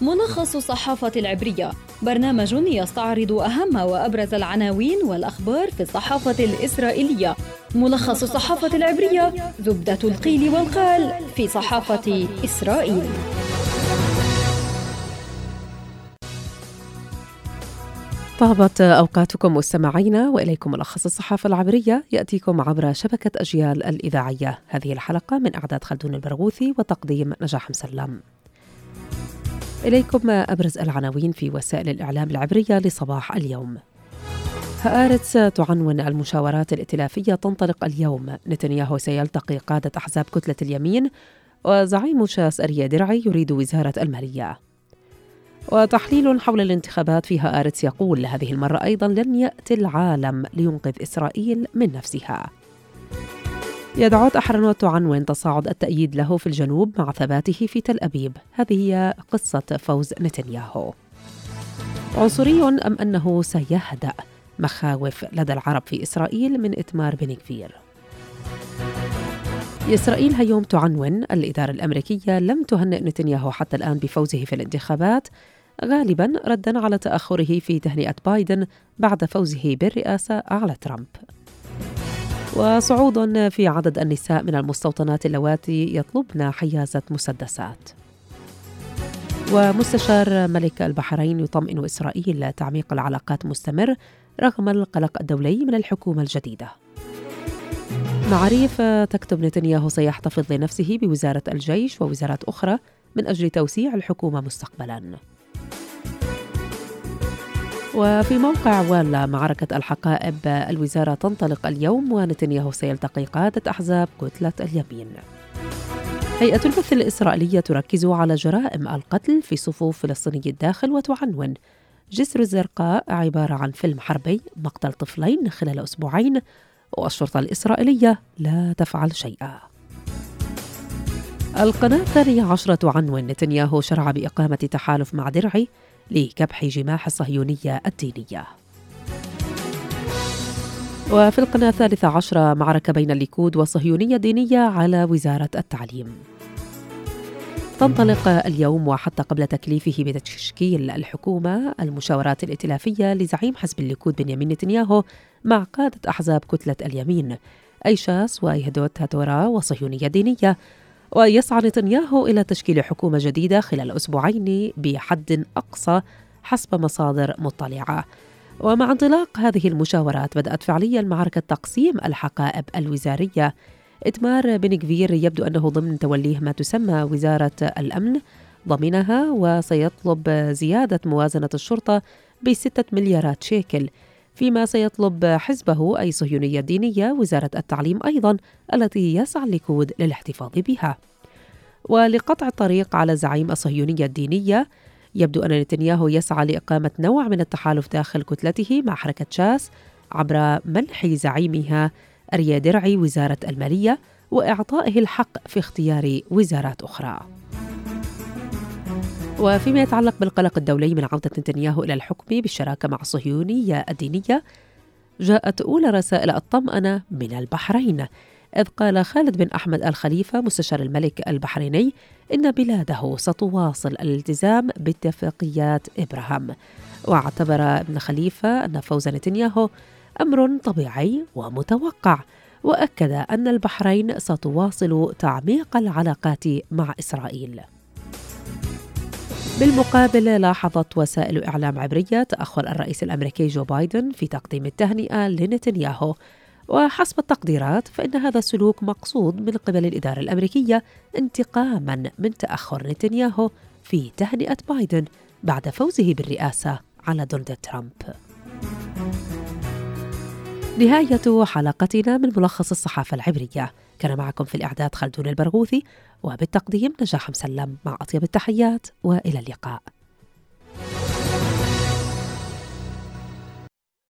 ملخص الصحافة العبرية. برنامج يستعرض أهم وأبرز العناوين والأخبار في الصحافة الإسرائيلية. ملخص الصحافة العبرية زبدة القيل والقال في صحافة إسرائيل. طابت أوقاتكم مستمعينا وإليكم ملخص الصحافة العبرية. يأتيكم عبر شبكة أجيال الإذاعية. هذه الحلقة من إعداد خلدون البرغوثي وتقديم نجاح مسلم. إليكم أبرز العناوين في وسائل الإعلام العبرية لصباح اليوم. هآرتس تعنون المشاورات الائتلافية تنطلق اليوم. نتنياهو سيلتقي قادة أحزاب كتلة اليمين وزعيم شاس أرييه درعي يريد وزارة المالية. وتحليل حول الانتخابات في هآرتس يقول هذه المرة أيضا لن يأتي العالم لينقذ إسرائيل من نفسها. يديعوت أحرونوت تعنون تصاعد التأييد له في الجنوب مع ثباته في تل أبيب. هذه هي قصة فوز نتنياهو. عنصري أم أنه سيهدأ مخاوف لدى العرب في إسرائيل من إتمار بن كفير إسرائيل هيوم تعنون الإدارة الأمريكية لم تهنئ نتنياهو حتى الآن بفوزه في الانتخابات غالبا ردا على تأخره في تهنئة بايدن بعد فوزه بالرئاسة على ترامب. وصعود في عدد النساء من المستوطنات اللواتي يطلبن حيازة مسدسات. ومستشار ملك البحرين يطمئن إسرائيل تعميق العلاقات مستمر رغم القلق الدولي من الحكومة الجديدة. معاريف تكتب نتنياهو سيحتفظ لنفسه بوزارة الجيش ووزارات أخرى من أجل توسيع الحكومة مستقبلاً. وفي موقع والا معركة الحقائب الوزارة تنطلق اليوم ونتنياهو سيلتقي قادة أحزاب كتلة اليمين. هيئة البث الإسرائيلية تركز على جرائم القتل في صفوف فلسطيني الداخل وتعنون جسر الزرقاء عبارة عن فيلم حربي مقتل طفلين خلال أسبوعين والشرطة الإسرائيلية لا تفعل شيئا. القناة الثانية عشرة عنون نتنياهو شرع بإقامة تحالف مع درعي. لكبح جماح الصهيونية الدينية. وفي القناة الثالثة عشرة معركة بين الليكود والصهيونية الدينية على وزارة التعليم. تنطلق اليوم وحتى قبل تكليفه بتشكيل الحكومة المشاورات الائتلافية لزعيم حزب الليكود بنيامين نتنياهو مع قادة أحزاب كتلة اليمين. أيشاس وإيهدوت هاتورا وصهيونية دينية ويسعى نتنياهو إلى تشكيل حكومة جديدة خلال أسبوعين بحد أقصى حسب مصادر مطلعة. ومع انطلاق هذه المشاورات بدأت فعليا معركة تقسيم الحقائب الوزارية. إتمار بن كفير يبدو أنه ضمن توليه ما تسمى وزارة الأمن. ضمنها وسيطلب زيادة موازنة الشرطة بستة مليارات شيكل. فيما سيطلب حزبه أي صهيونية دينية وزارة التعليم أيضا التي يسعى الليكود للاحتفاظ بها. ولقطع الطريق على زعيم الصهيونية الدينية يبدو أن نتنياهو يسعى لإقامة نوع من التحالف داخل كتلته مع حركة شاس عبر منح زعيمها أريا درعي وزارة المالية وإعطائه الحق في اختيار وزارات أخرى. وفيما يتعلق بالقلق الدولي من عودة نتنياهو إلى الحكم بالشراكة مع الصهيونية الدينية جاءت أولى رسائل الطمأنة من البحرين إذ قال خالد بن أحمد الخليفة مستشار الملك البحريني إن بلاده ستواصل الالتزام باتفاقيات إبراهام. واعتبر ابن خليفة أن فوز نتنياهو أمر طبيعي ومتوقع وأكد أن البحرين ستواصل تعميق العلاقات مع إسرائيل. بالمقابل لاحظت وسائل إعلام عبرية تأخر الرئيس الأمريكي جو بايدن في تقديم التهنئة لنتنياهو وحسب التقديرات فإن هذا السلوك مقصود من قبل الإدارة الأمريكية انتقاما من تأخر نتنياهو في تهنئة بايدن بعد فوزه بالرئاسة على دونالد ترامب. نهاية حلقتنا من ملخص الصحافة العبرية كان معكم في الإعداد خلدون البرغوثي وبالتقديم نجاح مسلم مع أطيب التحيات وإلى اللقاء.